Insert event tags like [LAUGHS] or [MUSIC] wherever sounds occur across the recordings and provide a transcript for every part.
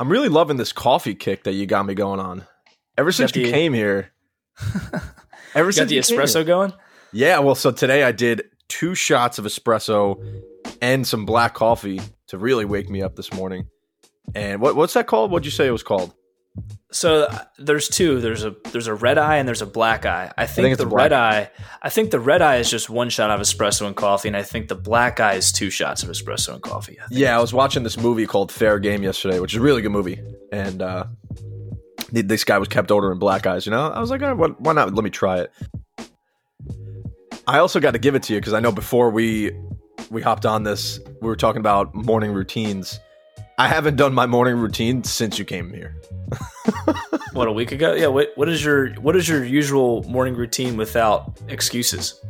I'm really loving this coffee kick that you got me going on. Ever since you the- came here. [LAUGHS] Ever since the you espresso going? Yeah, well, so today I did two shots of espresso and some black coffee to really wake me up this morning. And what what's that called? What'd you say it was called? So uh, there's two. There's a there's a red eye and there's a black eye. I think, think it's the red eye. I think the red eye is just one shot of espresso and coffee, and I think the black eye is two shots of espresso and coffee. I. Yeah, I was watching this movie called Fair Game yesterday, which is a really good movie. And uh, this guy was kept ordering black eyes. You know, I was like, oh, why, why not? Let me try it. I also got to give it to you because I know before we we hopped on this, we were talking about morning routines. I haven't done my morning routine since you came here. [LAUGHS] What a week ago? Yeah. What what is your what is your usual morning routine without excuses?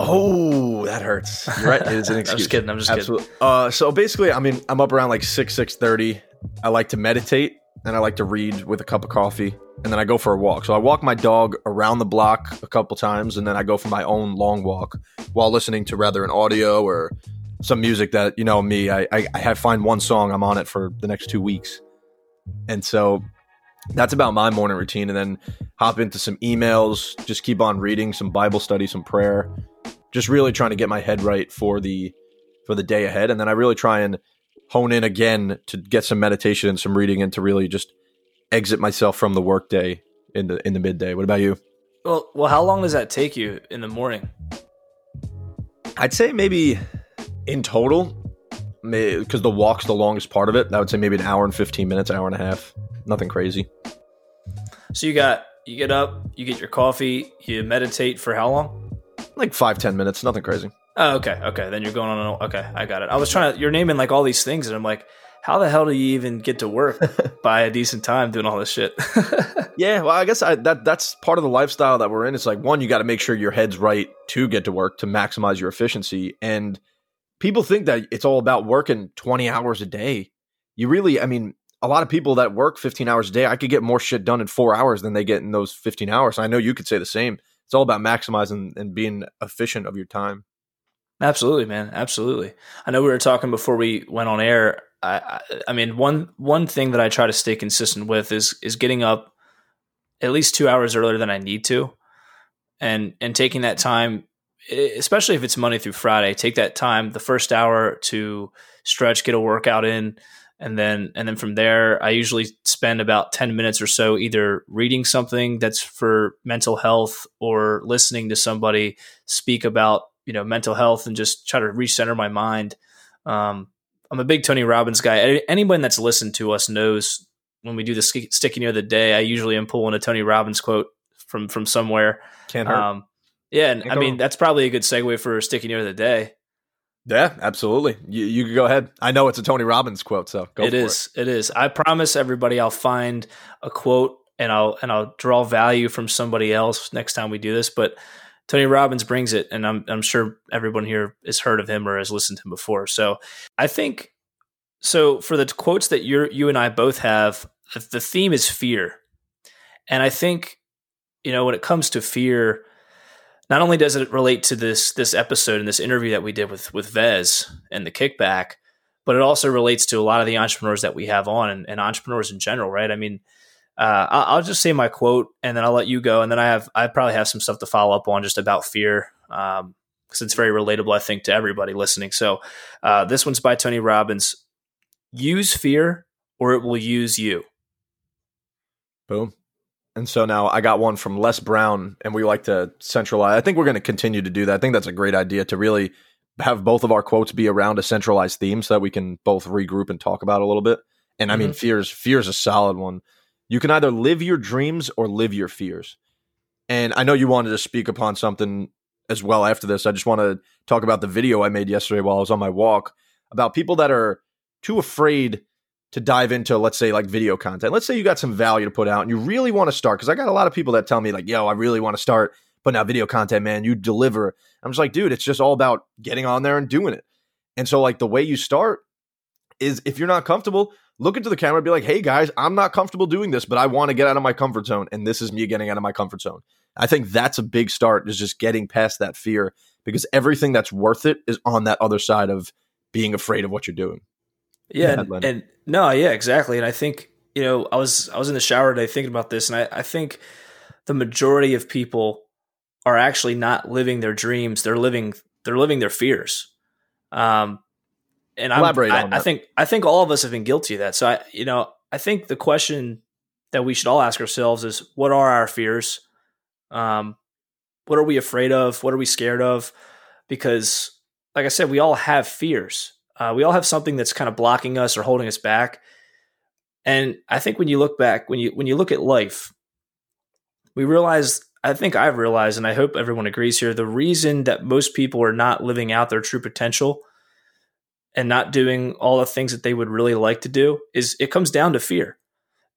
Oh, that hurts. You're right. It is an excuse. [LAUGHS] I'm just kidding. I'm just kidding. Uh, so basically, I mean, I'm up around like six six thirty. I like to meditate and I like to read with a cup of coffee, and then I go for a walk. So I walk my dog around the block a couple times, and then I go for my own long walk while listening to rather an audio or some music that you know me. I I, I find one song I'm on it for the next two weeks, and so that's about my morning routine. And then hop into some emails, just keep on reading some Bible study, some prayer, just really trying to get my head right for the for the day ahead and then i really try and hone in again to get some meditation and some reading and to really just exit myself from the workday in the in the midday what about you Well, well, how long does that take you in the morning? i'd say maybe in total because the walk's the longest part of it i would say maybe an hour and 15 minutes hour and a half nothing crazy So you got you get up, you get your coffee, you meditate for how long? like five ten minutes nothing crazy Oh, okay, okay. Then you're going on. A, okay, I got it. I was trying to. You're naming like all these things, and I'm like, how the hell do you even get to work [LAUGHS] by a decent time doing all this shit? [LAUGHS] Yeah, well, I guess I, that that's part of the lifestyle that we're in. It's like one, you got to make sure your head's right to get to work to maximize your efficiency. And people think that it's all about working twenty hours a day. You really, I mean, a lot of people that work fifteen hours a day, I could get more shit done in four hours than they get in those fifteen hours. I know you could say the same. It's all about maximizing and being efficient of your time. Absolutely, man. Absolutely. I know we were talking before we went on air. I, I, I mean, one one thing that I try to stay consistent with is is getting up at least two hours earlier than I need to, and and taking that time, especially if it's Monday through Friday, take that time, the first hour to stretch, get a workout in, and then and then from there, I usually spend about ten minutes or so either reading something that's for mental health or listening to somebody speak about you know mental health and just try to recenter my mind. Um, I'm a big Tony Robbins guy. Anyone that's listened to us knows when we do the sk- sticky near the day, I usually am pulling a Tony Robbins quote from from somewhere. Can't hurt. Um, yeah, and Can't I mean that's probably a good segue for sticky near the day. yeah, absolutely. You you can go ahead. I know it's a Tony Robbins quote, so go It is. It is. I promise everybody I'll find a quote and I'll and I'll draw value from somebody else next time we do this. But Tony Robbins brings it, and I'm I'm sure everyone here has heard of him or has listened to him before. So I think so for the quotes that you you and I both have, the theme is fear, and I think you know when it comes to fear. Not only does it relate to this this episode and this interview that we did with with Vez and the Kikback, but it also relates to a lot of the entrepreneurs that we have on and, and entrepreneurs in general, right? I mean, uh, I'll, just say my quote and then I'll let you go, and then I have I probably have some stuff to follow up on just about fear because it's very relatable, I think, to everybody listening. So uh, this one's by Tony Robbins. Use fear, or it will use you. Boom. And so now I got one from Les Brown, and we like to centralize. I think we're going to continue to do that. I think that's a great idea to really have both of our quotes be around a centralized theme so that we can both regroup and talk about a little bit. And I mean, Mhm. fears, fear is a solid one. You can either live your dreams or live your fears. And I know you wanted to speak upon something as well after this. I just want to talk about the video I made yesterday while I was on my walk about people that are too afraid to dive into, let's say, like video content. Let's say you got some value to put out and you really want to start. Cause I got a lot of people that tell me, like, yo, I really want to start putting out video content, man. You deliver. I'm just like, dude, it's just all about getting on there and doing it. And so, like, the way you start is if you're not comfortable, look into the camera and be like, hey, guys, I'm not comfortable doing this, but I want to get out of my comfort zone. And this is me getting out of my comfort zone. I think that's a big start, is just getting past that fear because everything that's worth it is on that other side of being afraid of what you're doing. Yeah, and, and no, yeah, exactly. And I think you know, I was I was in the shower today thinking about this, and I, I think the majority of people are actually not living their dreams. They're living they're living their fears. Um, and I'm, I, I think I think all of us have been guilty of that. So I, you know, I think the question that we should all ask ourselves is, what are our fears? Um, what are we afraid of? What are we scared of? Because, like I said, we all have fears. Uh, we all have something that's kind of blocking us or holding us back. And I think when you look back, when you when you look at life, we realize I think I've realized, and I hope everyone agrees here, the reason that most people are not living out their true potential and not doing all the things that they would really like to do is it comes down to fear.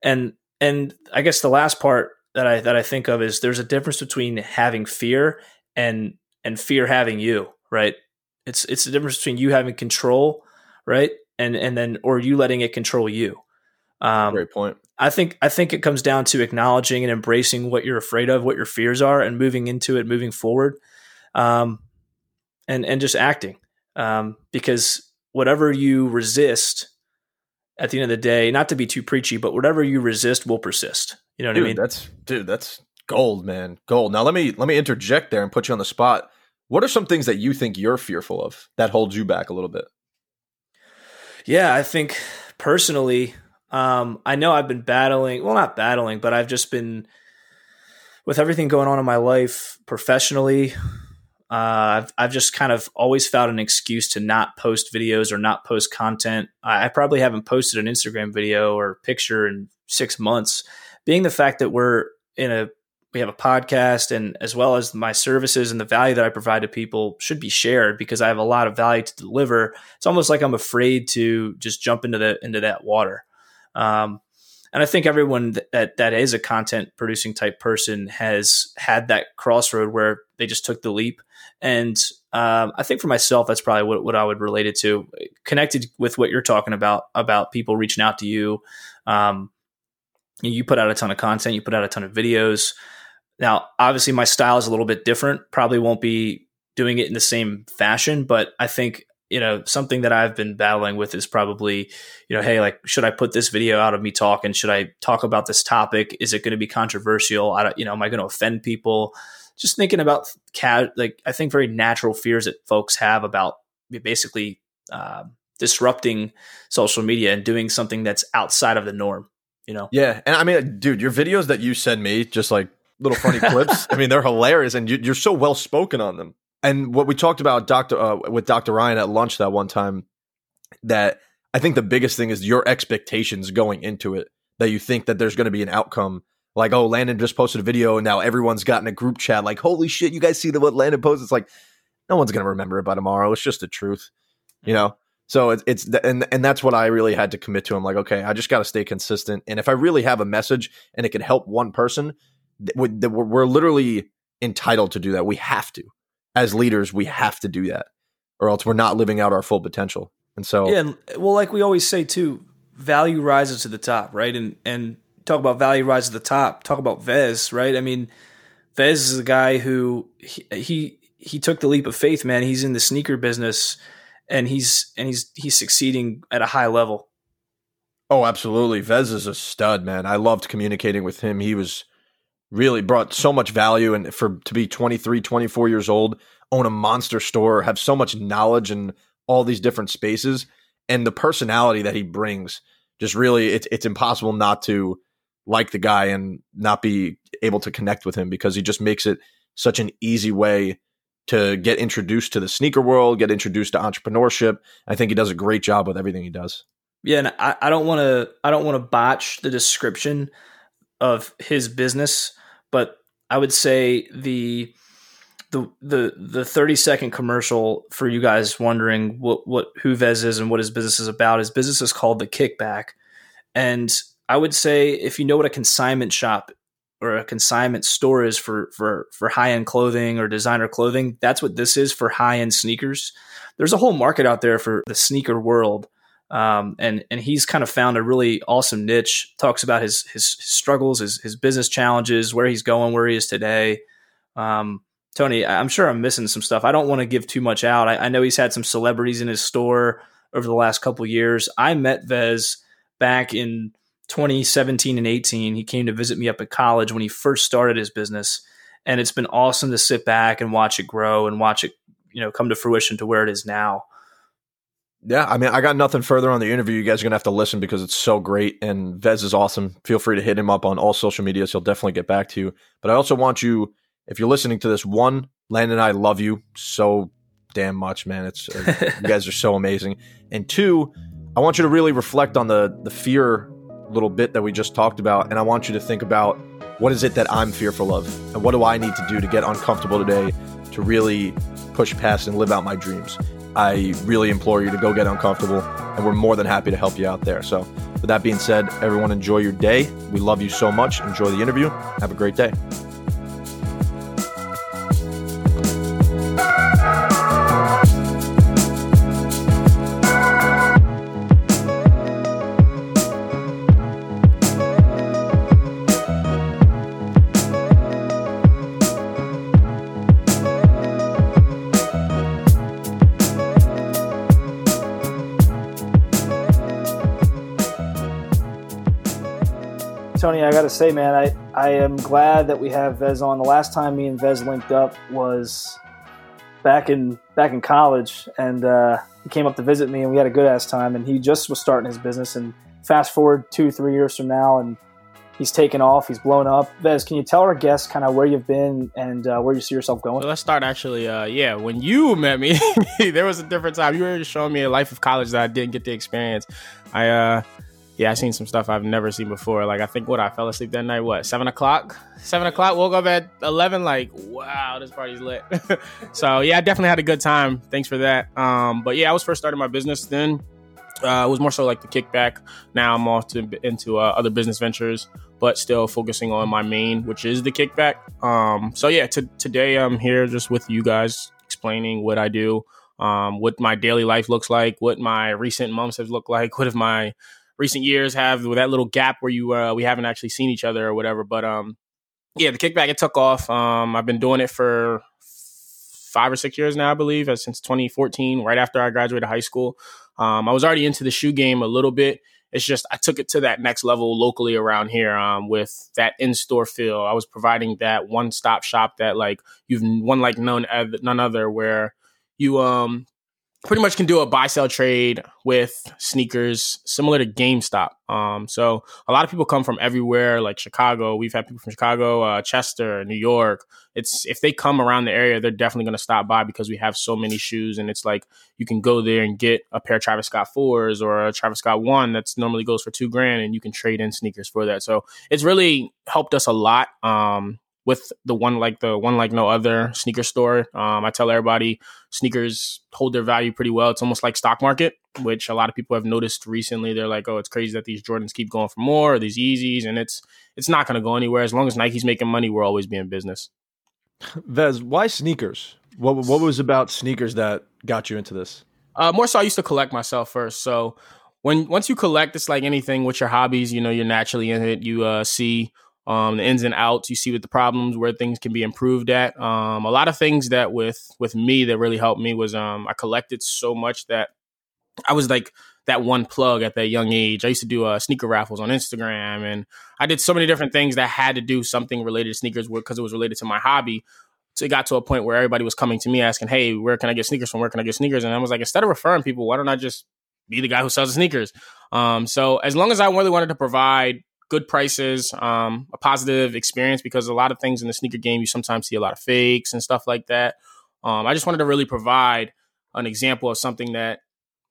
And and I guess the last part that I that I think of is there's a difference between having fear and and fear having you, right? It's it's the difference between you having control, right? And and then or you letting it control you. Um, Great point. I think I think it comes down to acknowledging and embracing what you're afraid of, what your fears are, and moving into it, moving forward, um, and and just acting. Um, because whatever you resist, at the end of the day, not to be too preachy, but whatever you resist will persist. You know what dude, I mean? That's dude, that's gold, man, gold. Now let me let me interject there and put you on the spot. What are some things that you think you're fearful of that holds you back a little bit? Yeah, I think personally, um, I know I've been battling, well, not battling, but I've just been with everything going on in my life professionally. Uh, I've, I've just kind of always found an excuse to not post videos or not post content. I, I probably haven't posted an Instagram video or picture in six months. Being the fact that we're in a we have a podcast and as well as my services and the value that I provide to people should be shared because I have a lot of value to deliver. It's almost like I'm afraid to just jump into the into that water. Um, and I think everyone that that is a content producing type person has had that crossroad where they just took the leap. And um, I think for myself, that's probably what, what I would relate it to. Connected with what you're talking about about people reaching out to you. Um, you put out a ton of content, you put out a ton of videos. Now, obviously, my style is a little bit different. Probably won't be doing it in the same fashion, but I think you know, something that I've been battling with is probably, you know, hey, like, should I put this video out of me talking? Should I talk about this topic? Is it going to be controversial? I don't, you know, am I going to offend people? Just thinking about like, I think very natural fears that folks have about basically uh, disrupting social media and doing something that's outside of the norm. You know? Yeah, and I mean, dude, your videos that you send me, just like little funny [LAUGHS] clips. I mean, they're hilarious, and you, are so well spoken on them and what we talked about Dr. Uh, with Dr. Ryan at lunch that one time that I think the biggest thing is your expectations going into it that you think that there's going to be an outcome like oh Landon just posted a video and now everyone's gotten a group chat like holy shit you guys see the what Landon posted it's like no one's going to remember it by tomorrow it's just the truth you know so it's it's and and that's what I really had to commit to I'm like okay I just got to stay consistent and if I really have a message and it can help one person we're literally entitled to do that we have to as leaders, we have to do that, or else we're not living out our full potential. And so, yeah, and, eh, well, like we always say too, value rises to the top, right? And and talk about value rises to the top. Talk about Vez, right? I mean, Vez is a guy who he, he he took the leap of faith, man. He's in the sneaker business, and he's and he's he's succeeding at a high level. Oh, absolutely. Vez is a stud, man. I loved communicating with him. He was really brought so much value and for to be 23 24 years old own a monster store have so much knowledge in all these different spaces and the personality that he brings just really it's it's impossible not to like the guy and not be able to connect with him because he just makes it such an easy way to get introduced to the sneaker world, get introduced to entrepreneurship. I think he does a great job with everything he does. Yeah, and I, don't want to I don't want to botch the description of his business but I would say the the the the 30 second commercial for you guys wondering what what who Vez is and what his business is about. His business is called the Kikback, and I would say if you know what a consignment shop or a consignment store is for for for high end clothing or designer clothing, that's what this is for high end sneakers. There's a whole market out there for the sneaker world um, and and he's kind of found a really awesome niche. Talks about his his, struggles, his his business challenges, where he's going, where he is today. Um, Tony, I'm sure I'm missing some stuff. I don't want to give too much out. I, I know he's had some celebrities in his store over the last couple years. I met Vez back in 2017 and 18. He came to visit me up at college when he first started his business, and it's been awesome to sit back and watch it grow and watch it, you know, come to fruition to where it is now. Yeah, I mean, I got nothing further on the interview. You guys are gonna have to listen because it's so great, and Vez is awesome. Feel free to hit him up on all social medias; he'll definitely get back to you. But I also want you, if you're listening to this, one, Landon and I love you so damn much, man. It's uh, you guys are so amazing, and two, I want you to really reflect on the the fear little bit that we just talked about, and I want you to think about what is it that I'm fearful of, and what do I need to do to get uncomfortable today to really push past and live out my dreams. I really implore you to go get uncomfortable, and we're more than happy to help you out there. So, with that being said, everyone enjoy your day. We love you so much. Enjoy the interview. Have a great day. Say, man, I, I am glad that we have Vez on. The last time me and Vez linked up was back in back in college, and uh, he came up to visit me, and we had a good ass time. And he just was starting his business, and fast forward two, three years from now, and he's taken off. He's blown up. Vez, can you tell our guests kind of where you've been and uh, where you see yourself going? So let's start actually. Uh, yeah, when you met me, [LAUGHS] there was a different time. You were showing me a life of college that I didn't get to experience. I uh, yeah, I seen some stuff I've never seen before. Like I think what I fell asleep that night, what seven o'clock? Seven o'clock. Woke up at eleven. Like wow, this party's lit. [LAUGHS] so yeah, I definitely had a good time. Thanks for that. Um, but yeah, I was first starting my business then. Uh, it was more so like the Kikback. Now I'm off to into uh, other business ventures, but still focusing on my main, which is the Kikback. Um, so yeah, t- today I'm here just with you guys, explaining what I do, um, what my daily life looks like, what my recent months have looked like, [LAUGHS] what have my recent years have with that little gap where you uh, we haven't actually seen each other or whatever. But um, yeah, the Kikback it took off. Um, I've been doing it for five or six years now, I believe, uh, since 2014, right after I graduated high school. Um, I was already into the shoe game a little bit. It's just I took it to that next level locally around here um, with that in-store feel. I was providing that one-stop shop that like you've one like none none other where you um pretty much can do a buy sell trade with sneakers similar to GameStop. Um, so a lot of people come from everywhere, like Chicago. We've had people from Chicago, uh, Chester, New York. It's if they come around the area, they're definitely going to stop by because we have so many shoes, and it's like you can go there and get a pair of Travis Scott fours or a Travis Scott one that's normally goes for two grand, and you can trade in sneakers for that. So it's really helped us a lot. Um, with the one like the one like no other sneaker store. Um, I tell everybody sneakers hold their value pretty well. It's almost like stock market, which a lot of people have noticed recently. They're like, oh, it's crazy that these Jordans keep going for more, or these Yeezys, and it's it's not going to go anywhere as long as Nike's making money. We're always be in business. Vez, why sneakers? What what was about sneakers that got you into this? Uh, more so, I used to collect myself first. So when once you collect, it's like anything with your hobbies. You know, you're naturally in it. You uh, see um, the ins and outs. You see what the problems, where things can be improved at. Um, a lot of things that with with me that really helped me was um, I collected so much that I was like that one plug at that young age. I used to do uh, sneaker raffles on Instagram, and I did so many different things that had to do something related to sneakers because it was related to my hobby. So it got to a point where everybody was coming to me asking, "Hey, where can I get sneakers from? Where can I get sneakers?" And I was like, instead of referring people, why don't I just be the guy who sells the sneakers? Um, so as long as I really wanted to provide good prices, um, a positive experience because a lot of things in the sneaker game you sometimes see a lot of fakes and stuff like that. Um, I just wanted to really provide an example of something that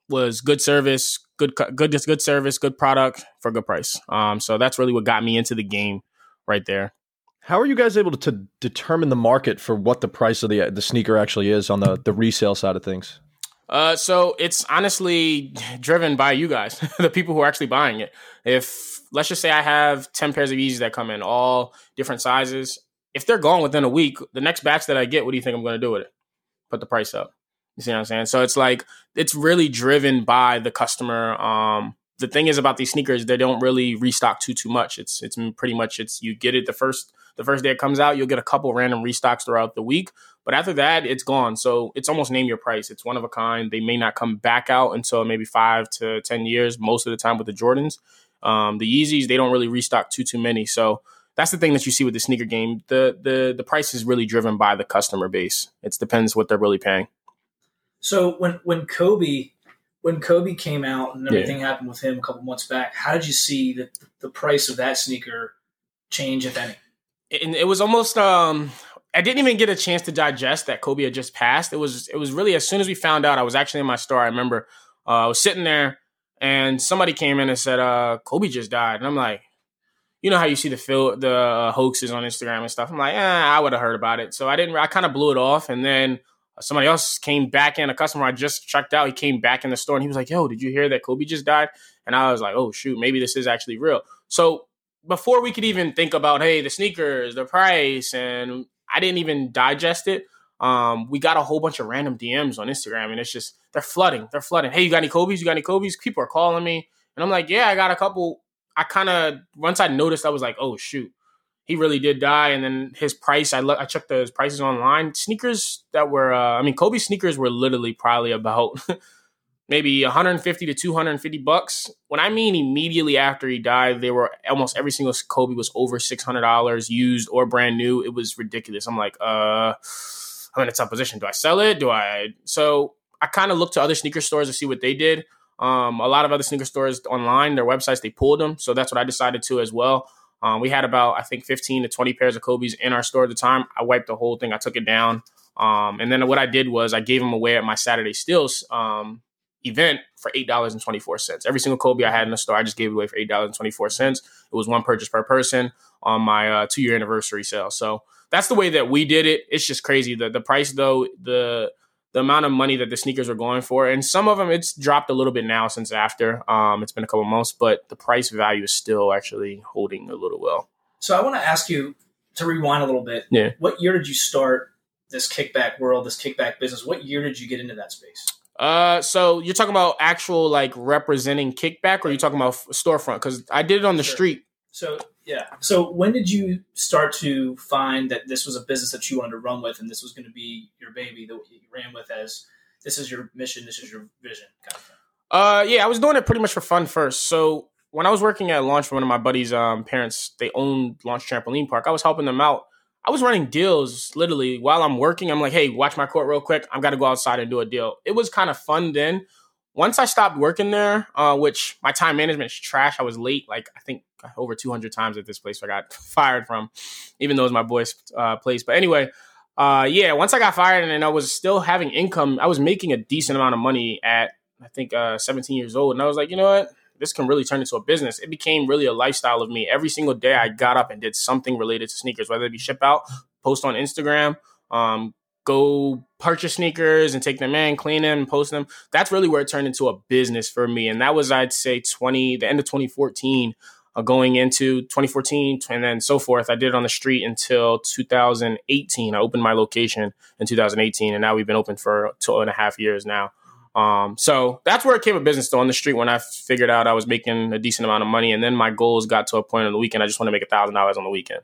was good service, good good good service, good product for a good price. Um, so that's really what got me into the game right there. How are you guys able to, to determine the market for what the price of the the sneaker actually is on the the resale side of things? Uh, so it's honestly driven by you guys, [LAUGHS] the people who are actually buying it. If let's just say I have ten pairs of Yeezys that come in all different sizes, if they're gone within a week, the next batch that I get, what do you think I'm going to do with it? Put the price up. You see what I'm saying? So it's like it's really driven by the customer. Um, the thing is about these sneakers, they don't really restock too too much. It's it's pretty much it's you get it the first the first day it comes out, you'll get a couple random restocks throughout the week. But after that, it's gone. So it's almost name your price. It's one of a kind. They may not come back out until maybe five to 10 years, most of the time with the Jordans. Um, the Yeezys, they don't really restock too too many. So that's the thing that you see with the sneaker game. The the the price is really driven by the customer base. It depends what they're really paying. So when when Kobe when Kobe came out and everything yeah. happened with him a couple months back, how did you see the the price of that sneaker change, if any? And it was almost um I didn't even get a chance to digest that Kobe had just passed. It was it was really as soon as we found out, I was actually in my store. I remember uh, I was sitting there and somebody came in and said, uh, Kobe just died. And I'm like, you know how you see the fil- the uh, hoaxes on Instagram and stuff. I'm like, eh, I would have heard about it. So I didn't. I kind of blew it off, and then somebody else came back in. A customer I just checked out. He came back in the store and he was like, "Yo, did you hear that Kobe just died?" And I was like, "Oh shoot, maybe this is actually real." So before we could even think about, hey, the sneakers, the price, and I didn't even digest it. Um, we got a whole bunch of random DMs on Instagram, and it's just they're flooding. They're flooding. Hey, you got any Kobe's? You got any Kobe's? People are calling me, and I'm like, yeah, I got a couple. I kind of once I noticed, I was like, oh shoot, he really did die. And then his price, I look, I checked the prices online. Sneakers that were, uh, I mean, Kobe sneakers were literally probably about [LAUGHS] maybe 150 to 250 bucks. When I mean immediately after he died, they were almost every single Kobe was over $600 used or brand new. It was ridiculous. I'm like, uh, I'm in a tough position. Do I sell it? Do I? So I kind of looked to other sneaker stores to see what they did. Um, a lot of other sneaker stores online, their websites, they pulled them. So that's what I decided to as well. Um, we had about, I think, 15 to 20 pairs of Kobe's in our store at the time. I wiped the whole thing. I took it down. Um, and then what I did was I gave them away at my Saturday Steals um, event for $8.24. Every single Kobe I had in the store, I just gave it away for $8.24. It was one purchase per person on my uh, two year anniversary sale. So that's the way that we did it. It's just crazy. The, the price, though, the the amount of money that the sneakers are going for. And some of them it's dropped a little bit now since after. Um, it's been a couple months, but the price value is still actually holding a little well. So I want to ask you to rewind a little bit. Yeah. What year did you start this Kikback world, this Kikback business? What year did you get into that space? Uh, so you're talking about actual like representing Kikback, or you're you talking about storefront? Because I did it on the sure. street. So yeah. So when did you start to find that this was a business that you wanted to run with, and this was going to be your baby that you ran with as this is your mission, this is your vision, kind of thing? Uh, yeah, I was doing it pretty much for fun first. So when I was working at launch for one of my buddies' um, parents, they owned Launch Trampoline Park. I was helping them out. I was running deals literally while I'm working. I'm like, hey, watch my court real quick. I've got to go outside and do a deal. It was kind of fun then. Once I stopped working there, uh, which my time management is trash, I was late like I think over 200 times at this place I got [LAUGHS] fired from, even though it was my boy's uh, place. But anyway, uh, yeah, once I got fired and I was still having income, I was making a decent amount of money at I think uh, 17 years old, and I was like, you know what, this can really turn into a business. It became really a lifestyle of me. Every single day, I got up and did something related to sneakers, whether it be ship out, post on Instagram, um, go purchase sneakers and take them in, clean them, post them. That's really where it turned into a business for me. And that was, I'd say, 20, the end of 2014 uh, going into 2014 and then so forth. I did it on the street until 2018. I opened my location in 2018, and now we've been open for two and a half years now. Um, so that's where it came a business though on the street when I figured out I was making a decent amount of money, and then my goals got to a point on the weekend. I just want to make a thousand dollars on the weekend.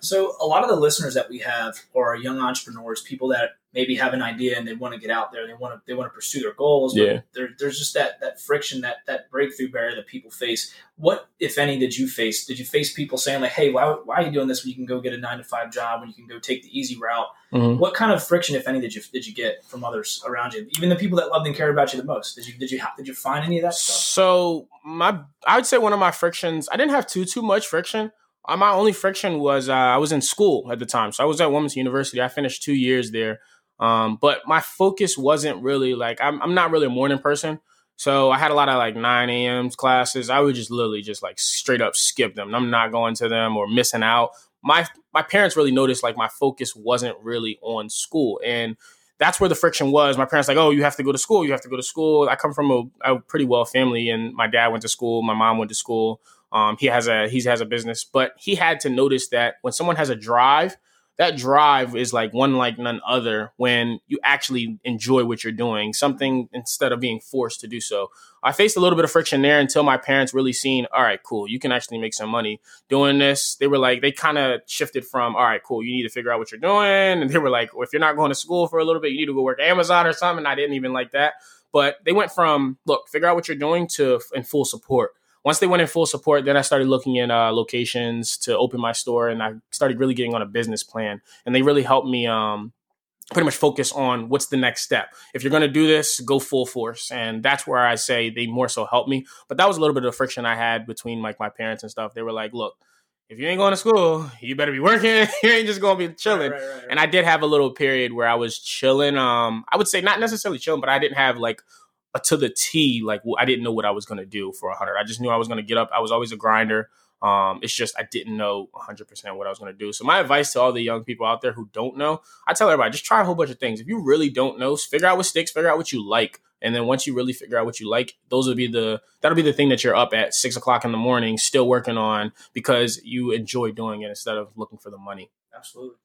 So a lot of the listeners that we have are young entrepreneurs, people that maybe have an idea and they want to get out there, they want to they want to pursue their goals. Yeah. There, there's just that that friction, that that breakthrough barrier that people face. What, if any, did you face? Did you face people saying like, "Hey, why, why are you doing this when you can go get a nine to five job, when you can go take the easy route?" Mm-hmm. What kind of friction, if any, did you did you get from others around you? Even the people that loved and cared about you the most. Did you did you did you find any of that stuff? So my, I would say one of my frictions. I didn't have too too much friction. My only friction was uh, I was in school at the time, so I was at Wilmington University. I finished two years there. Um, but my focus wasn't really like I'm, I'm not really a morning person. So I had a lot of like 9 a.m. classes. I would just literally just like straight up skip them. I'm not going to them or missing out. My my parents really noticed like my focus wasn't really on school. And that's where the friction was. My parents like, oh, you have to go to school. You have to go to school. I come from a, a pretty well family, and my dad went to school. My mom went to school. Um, he has a he has a business, but he had to notice that when someone has a drive that drive is like one like none other when you actually enjoy what you're doing, something instead of being forced to do so. I faced a little bit of friction there until my parents really seen, all right, cool, you can actually make some money doing this. They were like, they kind of shifted from, all right, cool, you need to figure out what you're doing. And they were like, well, if you're not going to school for a little bit, you need to go work Amazon or something. I didn't even like that. But they went from, look, figure out what you're doing to in full support once they went in full support, then I started looking at uh, locations to open my store, and I started really getting on a business plan. And they really helped me um, pretty much focus on what's the next step. If you're going to do this, go full force. And that's where I say they more so helped me. But that was a little bit of a friction I had between like my parents and stuff. They were like, look, if you ain't going to school, you better be working. [LAUGHS] you ain't just going to be chilling. Right, right, right, and I did have a little period where I was chilling. Um, I would say not necessarily chilling, but I didn't have like to the T. Like I didn't know what I was going to do for a hundred. I just knew I was going to get up. I was always a grinder. Um, it's just I didn't know 100% what I was going to do. So my advice to all the young people out there who don't know, I tell everybody just try a whole bunch of things. If you really don't know, figure out what sticks, figure out what you like, and then once you really figure out what you like, those will be the that'll be the thing that you're up at six o'clock in the morning still working on because you enjoy doing it instead of looking for the money. Absolutely.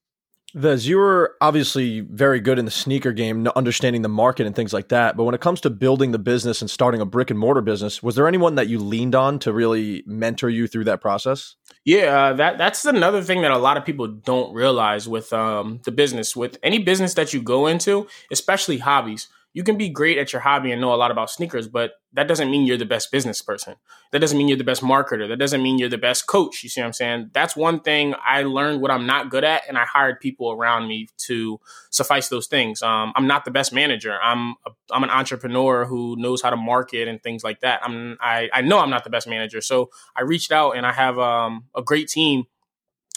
Vez, you were obviously very good in the sneaker game, understanding the market and things like that. But when it comes to building the business and starting a brick and mortar business, was there anyone that you leaned on to really mentor you through that process? Yeah, uh, that that's another thing that a lot of people don't realize with um, the business. With any business that you go into, especially hobbies, you can be great at your hobby and know a lot about sneakers, but that doesn't mean you're the best business person. That doesn't mean you're the best marketer. That doesn't mean you're the best coach. You see what I'm saying? That's one thing I learned what I'm not good at, and I hired people around me to suffice those things. Um, I'm not the best manager. I'm a, I'm an entrepreneur who knows how to market and things like that. I'm I, I know I'm not the best manager, so I reached out and I have um, a great team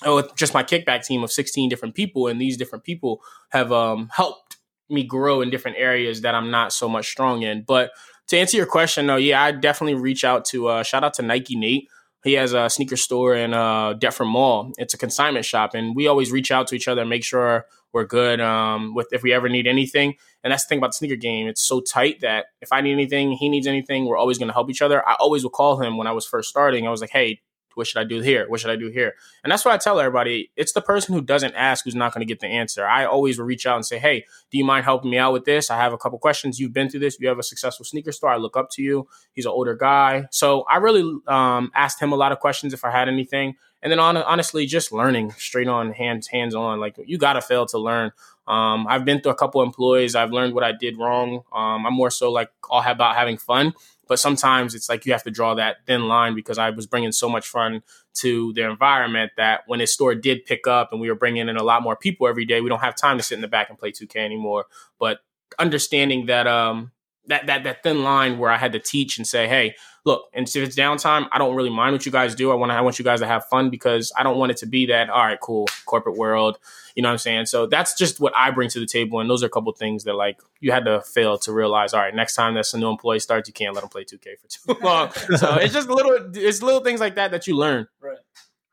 oh, just my Kikback team of 16 different people, and these different people have um, helped me grow in different areas that I'm not so much strong in. But to answer your question, though, yeah, I definitely reach out to uh, shout out to Nike Nate. He has a sneaker store in uh, Deptford Mall. It's a consignment shop, and we always reach out to each other and make sure we're good um, with if we ever need anything. And that's the thing about the sneaker game; it's so tight that if I need anything, he needs anything, we're always going to help each other. I always would call him when I was first starting. I was like, "Hey, what should I do here? What should I do here? And that's why I tell everybody it's the person who doesn't ask who's not going to get the answer. I always reach out and say, Hey, do you mind helping me out with this? I have a couple questions. You've been through this. You have a successful sneaker store. I look up to you. He's an older guy. So I really um, asked him a lot of questions if I had anything. And then on, honestly, just learning straight on hands, hands on. Like you got to fail to learn. Um, I've been through a couple employees. I've learned what I did wrong. Um, I'm more so like all about having fun. But sometimes it's like you have to draw that thin line because I was bringing so much fun to their environment that when his store did pick up and we were bringing in a lot more people every day, we don't have time to sit in the back and play 2K anymore. But understanding that um that that that thin line where I had to teach and say, hey, look, and if it's downtime, I don't really mind what you guys do. I want to, I want you guys to have fun because I don't want it to be that, all right, cool, corporate world. You know what I'm saying? So that's just what I bring to the table. And those are a couple things that like you had to fail to realize, all right, next time that a new employee starts, you can't let them play 2K for too [LAUGHS] long. so it's just little, it's little things like that that you learn. Right.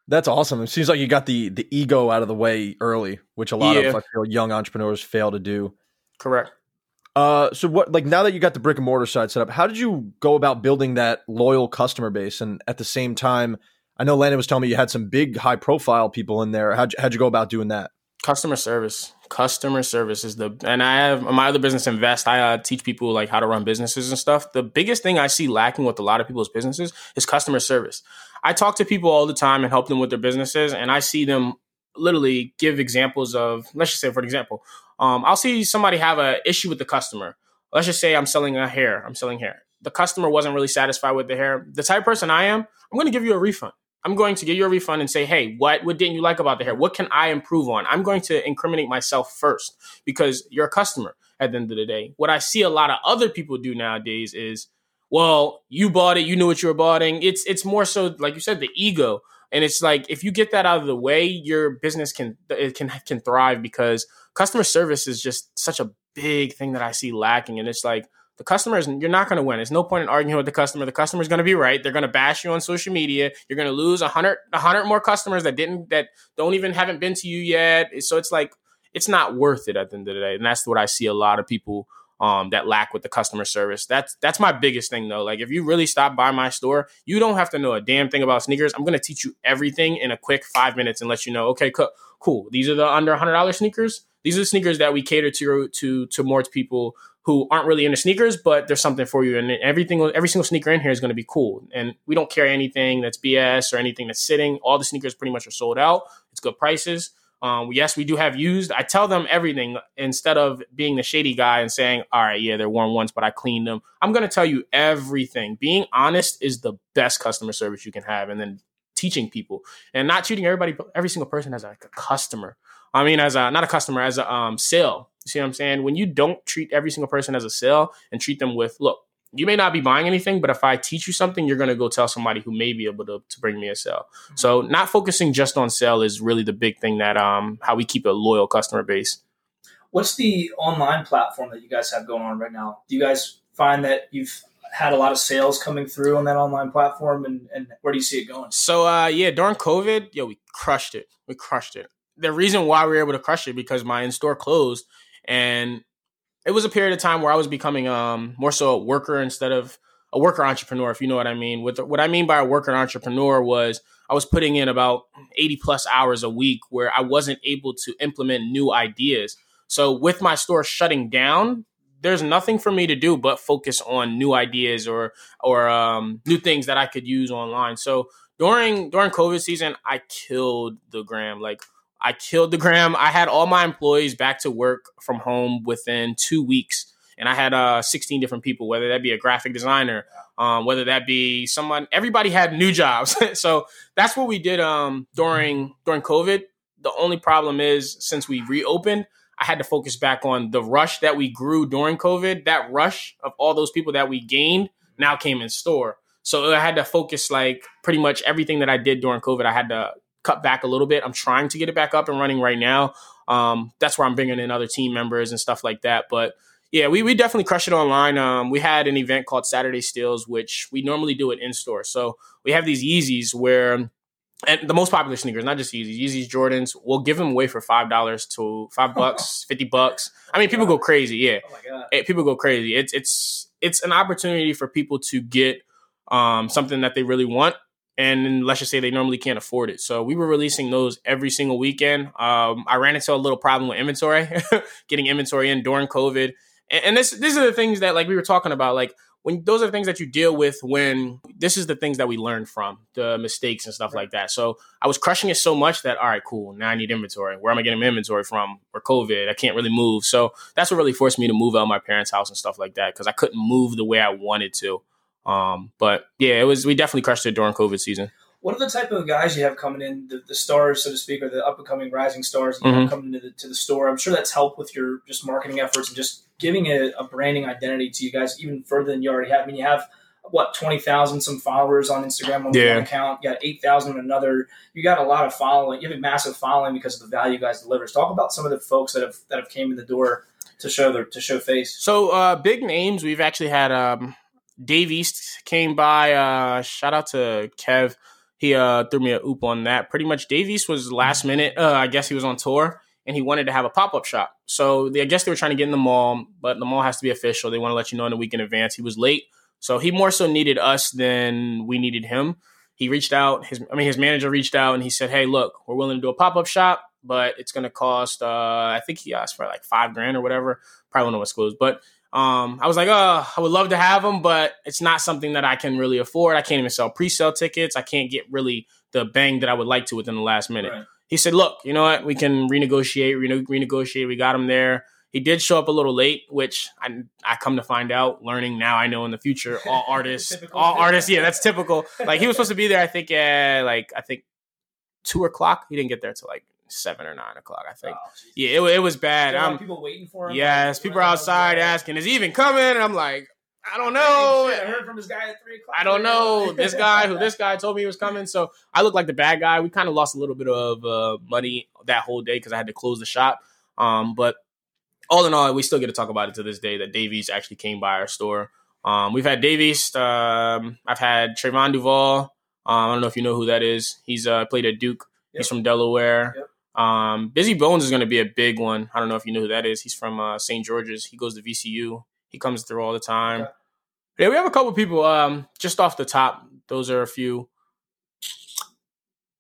That's awesome. It seems like you got the the ego out of the way early, which a lot yeah. of I feel, young entrepreneurs fail to do. Correct. Uh, so what like now that you got the brick and mortar side set up, how did you go about building that loyal customer base? And at the same time, I know Landon was telling me you had some big high profile people in there. How'd you, how'd you go about doing that? Customer service. Customer service is the and I have my other business invest. I uh, teach people like how to run businesses and stuff. The biggest thing I see lacking with a lot of people's businesses is customer service. I talk to people all the time and help them with their businesses, and I see them literally give examples of let's just say for example um, I'll see somebody have an issue with the customer. Let's just say I'm selling a hair. I'm selling hair. The customer wasn't really satisfied with the hair. The type of person I am, I'm going to give you a refund. I'm going to give you a refund and say, hey, what what didn't you like about the hair? What can I improve on? I'm going to incriminate myself first because you're a customer at the end of the day. What I see a lot of other people do nowadays is, well, you bought it, you knew what you were buying. It's it's more so like you said, the ego. And it's like if you get that out of the way, your business can it can can thrive because customer service is just such a big thing that I see lacking. And it's like the customers, you're not going to win. There's no point in arguing with the customer. The customer's going to be right. They're going to bash you on social media. You're going to lose a hundred, a hundred more customers that didn't, that don't even haven't been to you yet. So it's like, it's not worth it at the end of the day. And that's what I see a lot of people um, that lack with the customer service. That's that's my biggest thing though. Like if you really stop by my store, you don't have to know a damn thing about sneakers. I'm gonna teach you everything in a quick five minutes and let you know. Okay, cool. These are the under hundred dollar sneakers. These are the sneakers that we cater to to to more people who aren't really into sneakers, but there's something for you. And everything, every single sneaker in here is going to be cool. And we don't carry anything that's BS or anything that's sitting. All the sneakers pretty much are sold out. It's good prices. Um, yes, we do have used. I tell them everything instead of being the shady guy and saying, "All right, yeah, they're worn once, but I cleaned them." I'm going to tell you everything. Being honest is the best customer service you can have, and then teaching people and not treating everybody, every single person as like a customer. I mean, as a not a customer, as a um, sale. You see what I'm saying? When you don't treat every single person as a sale and treat them with, look, you may not be buying anything, but if I teach you something, you're going to go tell somebody who may be able to, to bring me a sale. Mm-hmm. So not focusing just on sale is really the big thing that um how we keep a loyal customer base. What's the online platform that you guys have going on right now? Do you guys find that you've had a lot of sales coming through on that online platform and, and where do you see it going? So uh yeah, during COVID, yo, we crushed it. We crushed it. The reason why we were able to crush it because my in-store closed and it was a period of time where I was becoming um, more so a worker instead of a worker entrepreneur, if you know what I mean. The, what I mean by a worker entrepreneur was I was putting in about 80 plus hours a week where I wasn't able to implement new ideas. So with my store shutting down, there's nothing for me to do but focus on new ideas or or um, new things that I could use online. So during during COVID season, I killed the gram. Like I killed the gram. I had all my employees back to work from home within two weeks. And I had uh, 16 different people, whether that be a graphic designer, um, whether that be someone, everybody had new jobs. [LAUGHS] so that's what we did um, during during COVID. The only problem is since we reopened, I had to focus back on the rush that we grew during COVID. That rush of all those people that we gained now came in store. So I had to focus like pretty much everything that I did during COVID. I had to cut back a little bit. I'm trying to get it back up and running right now. Um, that's where I'm bringing in other team members and stuff like that. But yeah, we, we definitely crush it online. Um, we had an event called Saturday Steals, which we normally do it in store. So we have these Yeezys where, and the most popular sneakers, not just Yeezys, Yeezys, Jordans, we'll give them away for five dollars to five bucks, [LAUGHS] fifty bucks. I mean, people go crazy. Yeah, oh people go crazy. It's it's it's an opportunity for people to get um, something that they really want and let's just say they normally can't afford it. So we were releasing those every single weekend. Um, I ran into a little problem with inventory, [LAUGHS] getting inventory in during COVID, and, and this these are the things that like we were talking about, like when those are the things that you deal with when this is the things that we learned from the mistakes and stuff like that. So I was crushing it so much that all right, cool. Now I need inventory. Where am I getting inventory from? Or COVID, I can't really move. So that's what really forced me to move out of my parents' house and stuff like that because I couldn't move the way I wanted to. Um, but yeah, it was we definitely crushed it during COVID season. What are the type of guys you have coming in, the, the stars, so to speak, or the up and coming rising stars mm-hmm. coming into the, to the store? I'm sure that's helped with your just marketing efforts and just giving a, a branding identity to you guys even further than you already have. I mean, you have what twenty thousand some followers on Instagram on yeah. one account. You got eight thousand on another. You got a lot of following. You have a massive following because of the value you guys deliver. Talk about some of the folks that have that have came in the door to show their to show face. So uh, big names. We've actually had um, Dave East came by. Uh, shout out to Kev. He uh, threw me a oop on that. Pretty much, Dave East was last minute. Uh, I guess he was on tour and he wanted to have a pop up shop. So they, I guess they were trying to get in the mall, but the mall has to be official. They want to let you know in a week in advance. He was late, so he more so needed us than we needed him. He reached out. His, I mean, his manager reached out and he said, "Hey, look, we're willing to do a pop up shop, but it's going to cost. Uh, I think he asked for like five grand or whatever. Probably don't know what's closed, but." Um, I was like, oh, I would love to have them, but it's not something that I can really afford. I can't even sell pre-sale tickets. I can't get really the bang that I would like to within the last minute. Right. He said, look, you know what? We can renegotiate, rene- renegotiate. We got him there. He did show up a little late, which I, I come to find out, learning now I know in the future, [LAUGHS] all artists, all artists, yeah, that's typical. Like he was supposed to be there, I think, at like, I think two o'clock. He didn't get there till like seven or nine o'clock. I think. Oh, yeah, it, it was bad. I'm, people waiting for him. Yes, like, people are outside asking, "Is he even coming?" And I'm like, I don't know. I heard from this guy at three o'clock. I don't know. this guy who this [LAUGHS] guy told me he was coming. So I look like the bad guy. We kind of lost a little bit of uh, money that whole day because I had to close the shop. Um, but all in all, we still get to talk about it to this day that Dave East actually came by our store. Um, we've had Dave East. Um, I've had Trevon Duval. Um, I don't know if you know who that is. He's uh, played at Duke. Yep. He's from Delaware. Yep. Um, Bizzy Bones is going to be a big one. I don't know if you know who that is. He's from uh, St. George's. He goes to VCU. He comes through all the time. Yeah, yeah we have a couple people. Um, just off the top, those are a few.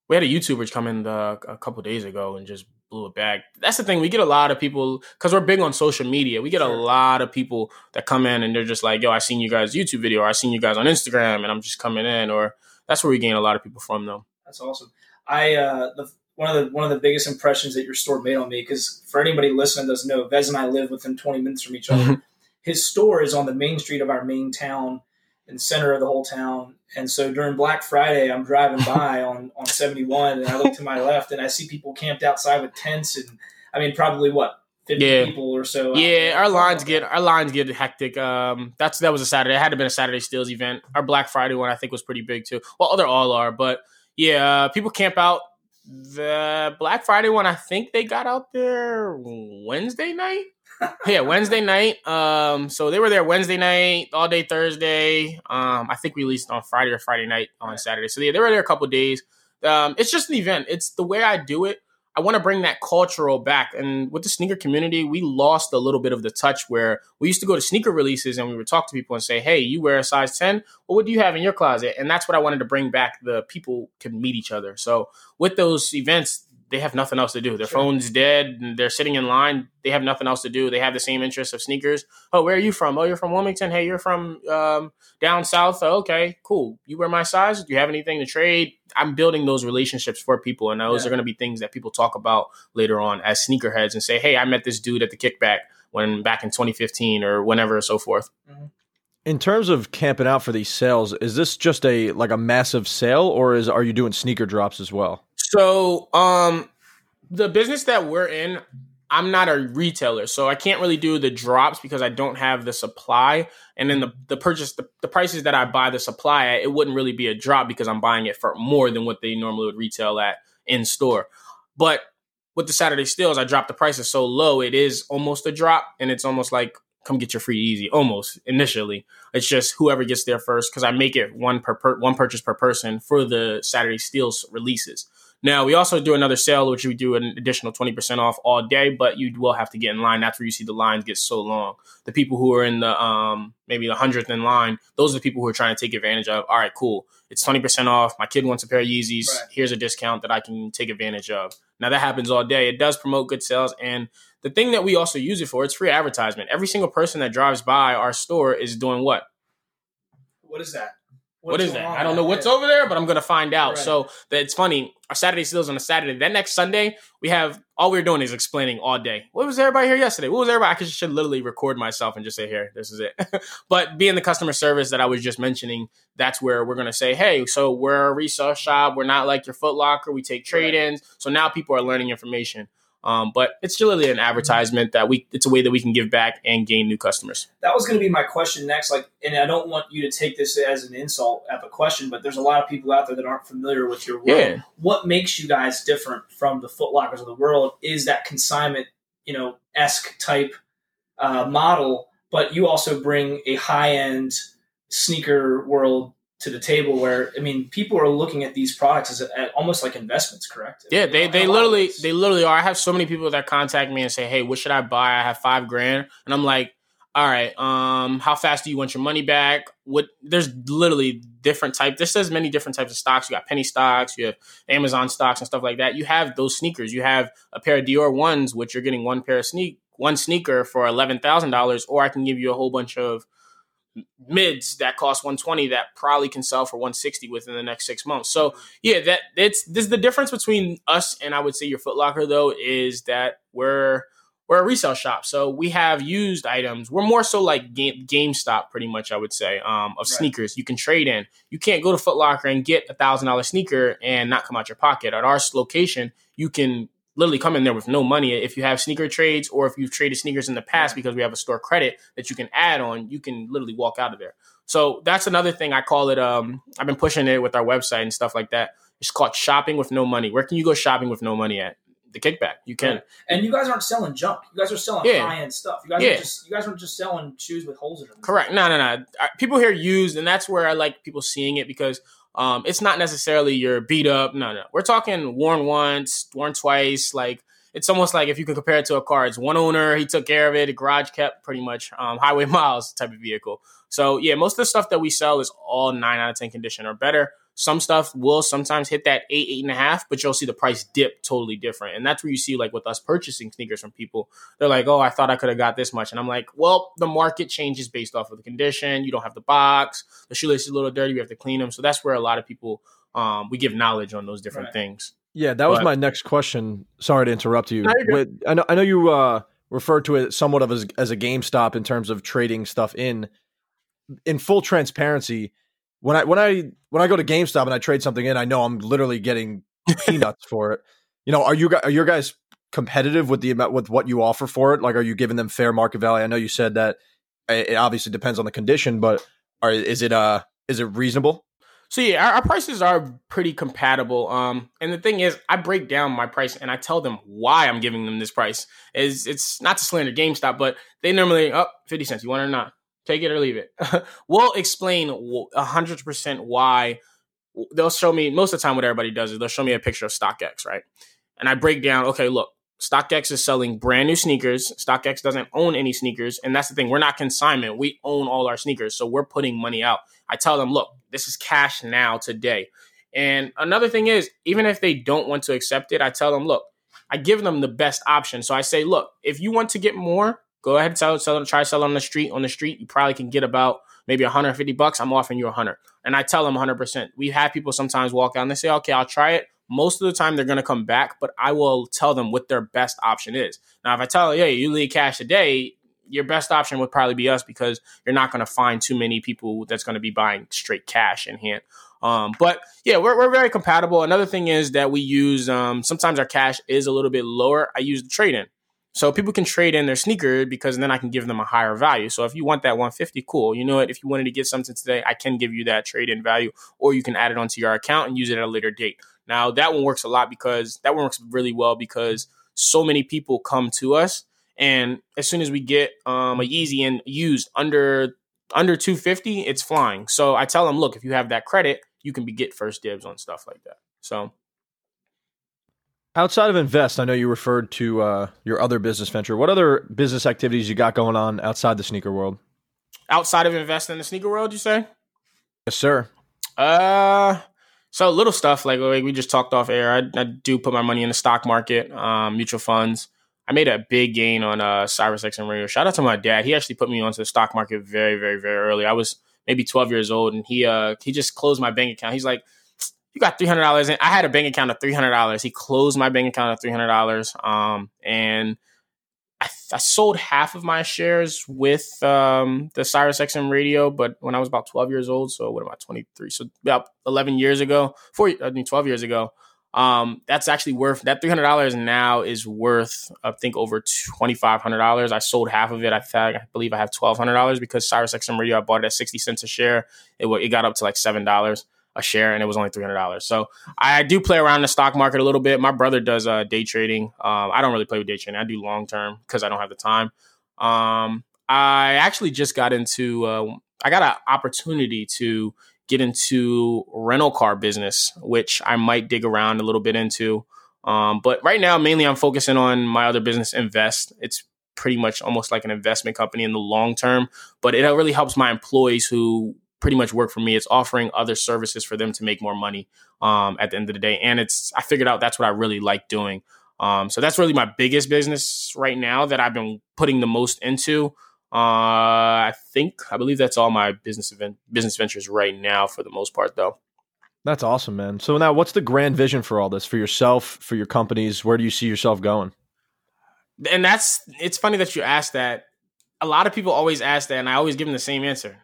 We had a YouTuber come in the, a couple days ago and just blew it back. That's the thing. We get a lot of people because we're big on social media. We get sure. a lot of people that come in and they're just like, "Yo, I seen you guys YouTube video, or I seen you guys on Instagram, and I'm just coming in." Or that's where we gain a lot of people from, though. That's awesome. I uh, the one of the one of the biggest impressions that your store made on me. Because for anybody listening doesn't know, Vez and I live within 20 minutes from each other. Mhm. His store is on the main street of our main town, in the center of the whole town. And so during Black Friday, I'm driving [LAUGHS] by on on 71, and I look to my left, and I see people camped outside with tents, and I mean probably what 50 Yeah. people or so. Yeah, our lines get our lines get hectic. Um, that's that was a Saturday. It had to have been a Saturday Steals event. Our Black Friday one I think was pretty big too. Well, they're all are, but yeah, uh, people camp out. The Black Friday one, I think they got out there Wednesday night. [LAUGHS] yeah, Wednesday night. Um, so they were there Wednesday night, all day Thursday. Um, I think we released on Friday or Friday night on Saturday. So yeah, they were there a couple days. Um, it's just an event. It's the way I do it. I want to bring that cultural back. And with the sneaker community, we lost a little bit of the touch where we used to go to sneaker releases and we would talk to people and say, Hey, you wear a size 10. Well, what do you have in your closet? And that's what I wanted to bring back. The people can meet each other. So with those events, they have nothing else to do. Their Sure. phone's dead and they're sitting in line. They have nothing else to do. They have the same interests of sneakers. Oh, where are you from? Oh, you're from Wilmington. Hey, you're from um, down south. Oh, okay, cool. You wear my size. Do you have anything to trade? I'm building those relationships for people, and those Yeah. are going to be things that people talk about later on as sneakerheads and say, "Hey, I met this dude at the Kikback when back in 2015 or whenever, and so forth." In terms of camping out for these sales, is this just a like a massive sale, or is are you doing sneaker drops as well? So, um, the business that we're in, I'm not a retailer, so I can't really do the drops because I don't have the supply. And then the the purchase, the, the prices that I buy the supply at, it wouldn't really be a drop because I'm buying it for more than what they normally would retail at in store. But with the Saturday steals, I dropped the prices so low, it is almost a drop, and it's almost like come get your free Yeezy almost initially it's just whoever gets there first because i make it one per, per one purchase per person for the saturday steals releases now we also do another sale, which we do an additional twenty percent off all day, but you will have to get in line. That's where you see the lines get so long. The people who are in the um maybe the hundredth in line, those are the people who are trying to take advantage of. All right, cool. It's twenty percent off. My kid wants a pair of Yeezys. Right. Here's a discount that I can take advantage of. Now that happens all day. It does promote good sales, and the thing that we also use it for, it's free advertisement. Every single person that drives by our store is doing what? What is that? What What's that? I don't know what's over there, but I'm gonna find out. Right. So it's funny. Our Saturday steals on a Saturday. That next Sunday, we have all we're doing is explaining all day. What was everybody here yesterday? What was everybody? I could should literally record myself and just say, "Here, this is it." [LAUGHS] but being the customer service that I was just mentioning, that's where we're gonna say, "Hey, so we're a resale shop. We're not like your Foot Locker. We take trade-ins." So now people are learning information. Um, but it's really an advertisement that we. It's a way that we can give back and gain new customers. that was going to be my question next. Like, and I don't want you to take this as an insult of a question, but there's a lot of people out there that aren't familiar with your world. Yeah. What makes you guys different from the Foot Lockers of the world is that consignment, you know, esque type uh, model, but you also bring a high end sneaker world to the table where I mean people are looking at these products as a, at almost like investments, correct? Yeah, they, On they a lot of literally they literally are. I have so many people that contact me and say, "Hey, what should I buy? I have five grand," and I'm like, "All right, um, how fast do you want your money back? What? There's literally different type. This says many different types of stocks. You got penny stocks, you have Amazon stocks and stuff like that. You have those sneakers. You have a pair of Dior ones, which you're getting one pair of sneak one sneaker for eleven thousand dollars, or I can give you a whole bunch of mids that cost 120 that probably can sell for 160 within the next six months. So yeah, that it's this is the difference between us and I would say your Footlocker though is that we're we're a resale shop, so we have used items. We're more so like Game, GameStop, pretty much. I would say um, of Right. sneakers you can trade in. You can't go to Footlocker and get a thousand dollar sneaker and not come out your pocket. At our location, you can literally come in there with no money if you have sneaker trades or if you've traded sneakers in the past because we have a store credit that you can add on. You can literally walk out of there. So that's another thing I call it. Um, I've been pushing it with our website and stuff like that. It's called shopping with no money. Where can you go shopping with no money at? The Kikback. You can. Right. And you guys aren't selling junk. You guys are selling Yeah. high end stuff. You guys Yeah. are just you guys aren't just selling shoes with holes in them. Correct. No, no, no. People here used, and that's where I like people seeing it because um, it's not necessarily your beat up. No, no. We're talking worn once, worn twice. Like it's almost like if you can compare it to a car, it's one owner, he took care of it, garage kept, pretty much um, [LAUGHS] highway miles type of vehicle. So yeah, most of the stuff that we sell is all nine out of ten condition or better. Some stuff will sometimes hit that eight, eight and a half, but you'll see the price dip totally different. And that's where you see like with us purchasing sneakers from people, they're like, oh, I thought I could have got this much. And I'm like, well, the market changes based off of the condition. You don't have the box. The shoelace is a little dirty. We have to clean them. So that's where a lot of people, um, we give knowledge on those different Right. things. Yeah, that was But- my next question. Sorry to interrupt you. No, you're good. With- I know, I know you uh, referred to it somewhat of as, as a GameStop in terms of trading stuff in. In full transparency, when I when I when I go to GameStop and I trade something in, I know I'm literally getting [LAUGHS] peanuts for it. You know, are you are your guys competitive with the amount with what you offer for it? Like, are you giving them fair market value? I know you said that it it obviously depends on the condition, but are, is it uh is it reasonable? So yeah, our, our prices are pretty compatible. Um, and the thing is, I break down my price and I tell them why I'm giving them this price. Is it's not to slander GameStop, but they normally up oh, 50 cents. You want it or not? Take it or leave it. [LAUGHS] we'll explain a hundred percent why. They'll show me most of the time what everybody does is they'll show me a picture of StockX, right? And I break down. Okay, look, StockX is selling brand new sneakers. StockX doesn't own any sneakers, and that's the thing. We're not consignment. We own all our sneakers, so we're putting money out. I tell them, look, this is cash now today. And another thing is, even if they don't want to accept it, I tell them, look, I give them the best option. So I say, look, if you want to get more, go ahead and sell sell it, try sell on the street. On the street, you probably can get about maybe 150 bucks. I'm offering you 100. And I tell them 100%. We have people sometimes walk out and they say, okay, I'll try it. Most of the time, they're going to come back, but I will tell them what their best option is. Now, if I tell them, yeah, you leave cash today, your best option would probably be us because you're not going to find too many people that's going to be buying straight cash in hand. Um, but yeah, we're, we're very compatible. Another thing is that we use um, sometimes our cash is a little bit lower. I use the trade in. So people can trade in their sneaker because then I can give them a higher value. So if you want that 150, cool. You know what? If you wanted to get something today, I can give you that trade in value, or you can add it onto your account and use it at a later date. Now that one works a lot because that one works really well because so many people come to us, and as soon as we get um, a Yeezy and used under under 250, it's flying. So I tell them, look, if you have that credit, you can be get first dibs on stuff like that. So Outside of Invezst, I know you referred to uh, your other business venture. What other business activities you got going on outside the sneaker world? outside of Invest in the sneaker world, you say? Yes, sir. Uh, so little stuff like, like we just talked off air. I, I do put my money in the stock market, um, mutual funds. I made a big gain on uh, Sirius XM Radio. Shout out to my dad. He actually put me onto the stock market very, very, very early. I was maybe 12 years old, and he uh he just closed my bank account. He's like, "You got three hundred dollars." In. I had a bank account of three hundred dollars. He closed my bank account of three hundred dollars. Um, and I, I sold half of my shares with um, the Sirius XM radio, but when I was about 12 years old, so what am I, 23? So about 11 years ago, four, I mean, 12 years ago, um, that's actually worth that $300 now is worth, I think, over $2,500. I sold half of it. I, I believe I have $1,200 because Sirius XM radio, I bought it at 60 cents a share. It, it got up to like $7 a share and it was only $300. So I do play around the stock market a little bit. My brother does uh, day trading. Um, I don't really play with day trading. I do long term because I don't have the time. Um, I actually just got into, uh, I got an opportunity to get into rental car business, which I might dig around a little bit into. Um, but right now, mainly I'm focusing on my other business, Invezst. It's pretty much almost like an investment company in the long term, but it really helps my employees who pretty much work for me. It's offering other services for them to make more money um, at the end of the day. And it's I figured out that's what I really like doing. Um, so that's really my biggest business right now that I've been putting the most into. Uh, I think I believe that's all my business event business ventures right now for the most part, though. That's awesome, man. So now, what's the grand vision for all this for yourself, for your companies? Where do you see yourself going? And that's it's funny that you asked that. A lot of people always ask that, and I always give them the same answer.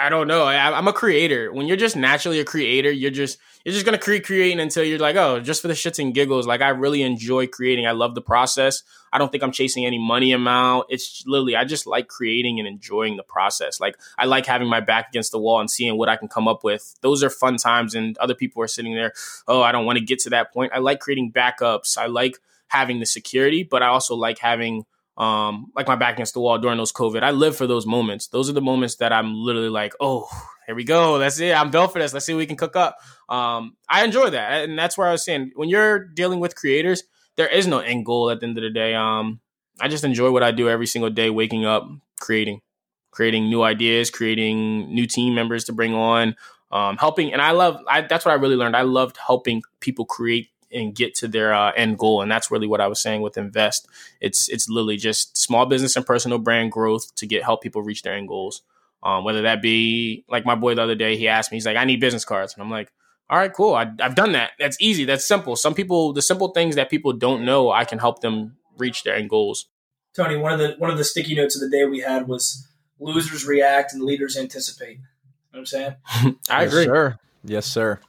I don't know. I, I'm a creator. When you're just naturally a creator, you're just you're just gonna create creating until you're like, oh, just for the shits and giggles. Like I really enjoy creating. I love the process. I don't think I'm chasing any money amount. It's literally I just like creating and enjoying the process. Like I like having my back against the wall and seeing what I can come up with. Those are fun times, and other people are sitting there. Oh, I don't want to get to that point. I like creating backups. I like having the security, but I also like having um, like my back against the wall during those COVID. I live for those moments. Those are the moments that I'm literally like, oh, here we go. That's it. I'm built for this. Let's see what we can cook up. Um, I enjoy that, and that's where I was saying when you're dealing with creators, there is no end goal at the end of the day. Um, I just enjoy what I do every single day, waking up, creating, creating new ideas, creating new team members to bring on, um, helping. And I love. I, that's what I really learned. I loved helping people create and get to their uh, end goal. And that's really what I was saying with Invezst. It's it's literally just small business and personal brand growth to get help people reach their end goals. Um, whether that be like my boy the other day, he asked me, he's like, I need business cards, and I'm like, all right, cool. I, I've done that. That's easy. That's simple. Some people, the simple things that people don't know, I can help them reach their end goals. Tony, one of the one of the sticky notes of the day we had was losers react and leaders anticipate. You know what I'm saying? [LAUGHS] I yes, agree. Sir. Yes, sir.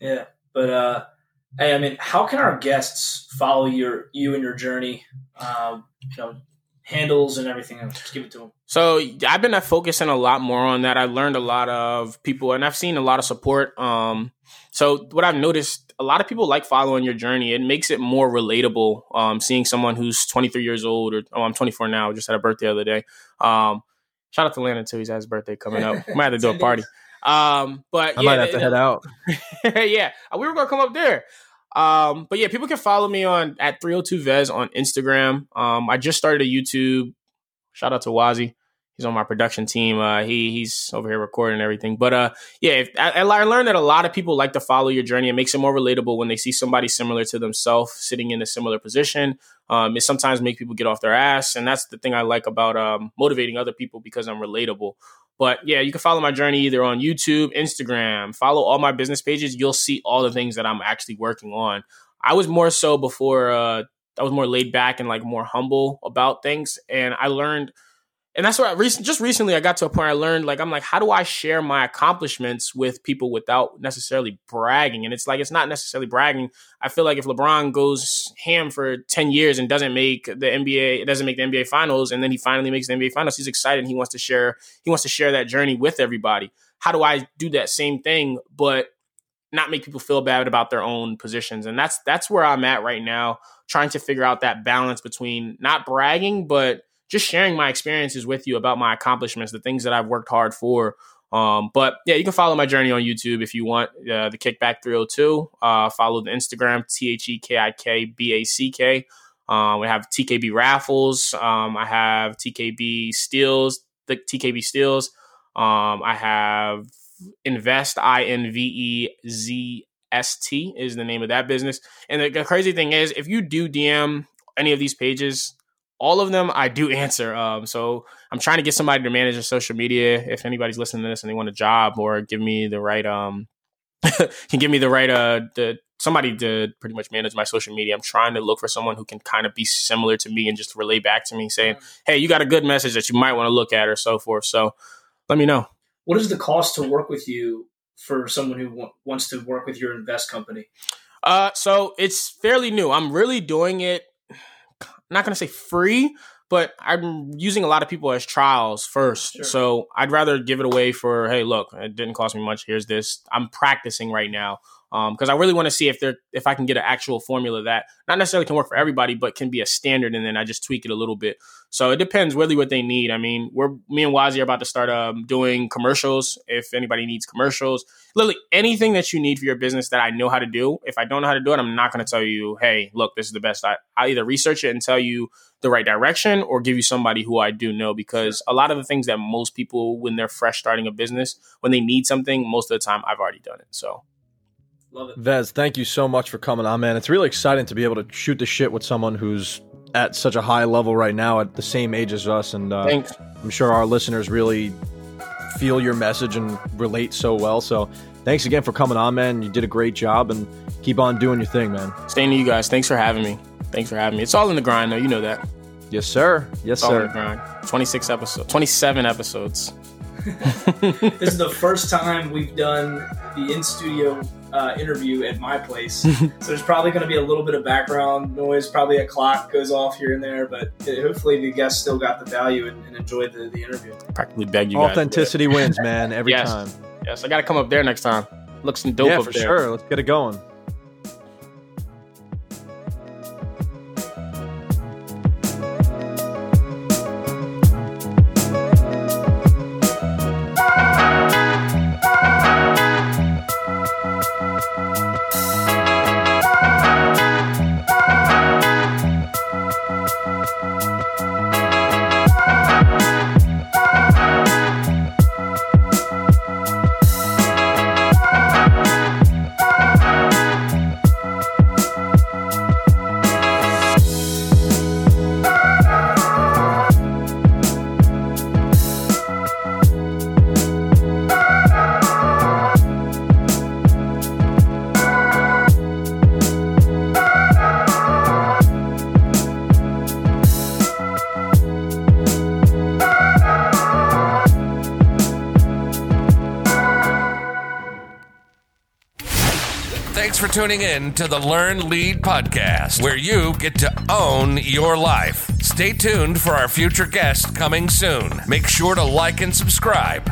Yeah, but uh, hey, I mean, how can our guests follow your you and your journey? Um, you know, handles and everything. Just give it to them. So I've been focusing a lot more on that. I learned a lot of people, and I've seen a lot of support. Um, so what I've noticed, a lot of people like following your journey. It makes it more relatable. Um, seeing someone who's 23 years old, or oh, I'm 24 now. Just had a birthday the other day. Um, shout out to Landon too. He's had his birthday coming up. Might have to do a [LAUGHS] party. Um, but I yeah, might have to head out. [LAUGHS] yeah, we were gonna come up there. Um, but yeah, people can follow me on at 302 Vez on Instagram. Um, I just started a YouTube. Shout out to Wazi. He's on my production team. Uh, he he's over here recording everything. But uh, yeah, if, I, I learned that a lot of people like to follow your journey. It makes it more relatable when they see somebody similar to themselves sitting in a similar position. Um, it sometimes makes people get off their ass, and that's the thing I like about um, motivating other people because I'm relatable. But yeah, you can follow my journey either on YouTube, Instagram, follow all my business pages. You'll see all the things that I'm actually working on. I was more so before, uh, I was more laid back and like more humble about things. And I learned and that's what I recent, just recently I got to a point I learned like I'm like how do I share my accomplishments with people without necessarily bragging? And it's like it's not necessarily bragging. I feel like if LeBron goes ham for 10 years and doesn't make the NBA doesn't make the NBA finals and then he finally makes the NBA finals he's excited and he wants to share he wants to share that journey with everybody. How do I do that same thing but not make people feel bad about their own positions? And that's that's where I'm at right now trying to figure out that balance between not bragging but just sharing my experiences with you about my accomplishments, the things that I've worked hard for. Um, but yeah, you can follow my journey on YouTube if you want. Uh, the Kikback 302. Uh, follow the Instagram T H E K I K B A C K. Um, we have TKB raffles. Um, I have TKB steals. The TKB steals. Um, I have Invezst I N V E Z S T is the name of that business. And the, the crazy thing is, if you do DM any of these pages, all of them I do answer. Um, so I'm trying to get somebody to manage their social media. If anybody's listening to this and they want a job or give me the right um [LAUGHS] can give me the right uh the somebody to pretty much manage my social media. I'm trying to look for someone who can kind of be similar to me and just relay back to me saying, "Hey, you got a good message that you might want to look at or so forth." So, let me know. What is the cost to work with you for someone who w- wants to work with your Invezst company? Uh, so it's fairly new. I'm really doing it not going to say free, but I'm using a lot of people as trials first. Sure. So I'd rather give it away for, hey, look, it didn't cost me much. Here's this. I'm practicing right now because um, I really want to see if there if I can get an actual formula that not necessarily can work for everybody, but can be a standard, and then I just tweak it a little bit. So it depends really what they need. I mean, we're me and Wazi are about to start um, doing commercials. If anybody needs commercials, literally anything that you need for your business that I know how to do. If I don't know how to do it, I'm not going to tell you, hey, look, this is the best. I I either research it and tell you the right direction, or give you somebody who I do know. Because a lot of the things that most people, when they're fresh starting a business, when they need something, most of the time I've already done it. So. Love it. Vez, thank you so much for coming on, man. It's really exciting to be able to shoot the shit with someone who's at such a high level right now, at the same age as us. And uh, Thanks. I'm sure our listeners really feel your message and relate so well. So thanks again for coming on, man. You did a great job and keep on doing your thing, man. Same to you guys. Thanks for having me. Thanks for having me. It's all in the grind, though. You know that. Yes, sir. Yes, it's sir. grind. 26 episodes, 27 episodes. [LAUGHS] this is the first time we've done the in studio uh, interview at my place. [LAUGHS] so there's probably going to be a little bit of background noise. Probably a clock goes off here and there, but hopefully the guests still got the value and, and enjoyed the, the interview. Practically beg you. Authenticity [LAUGHS] wins, man, every yes. time. Yes, I got to come up there next time. Looks some dope yeah, up for there. sure. Let's get it going. Tuning in to the Learn Lead podcast, where you get to own your life. Stay tuned for our future guest coming soon. Make sure to like and subscribe.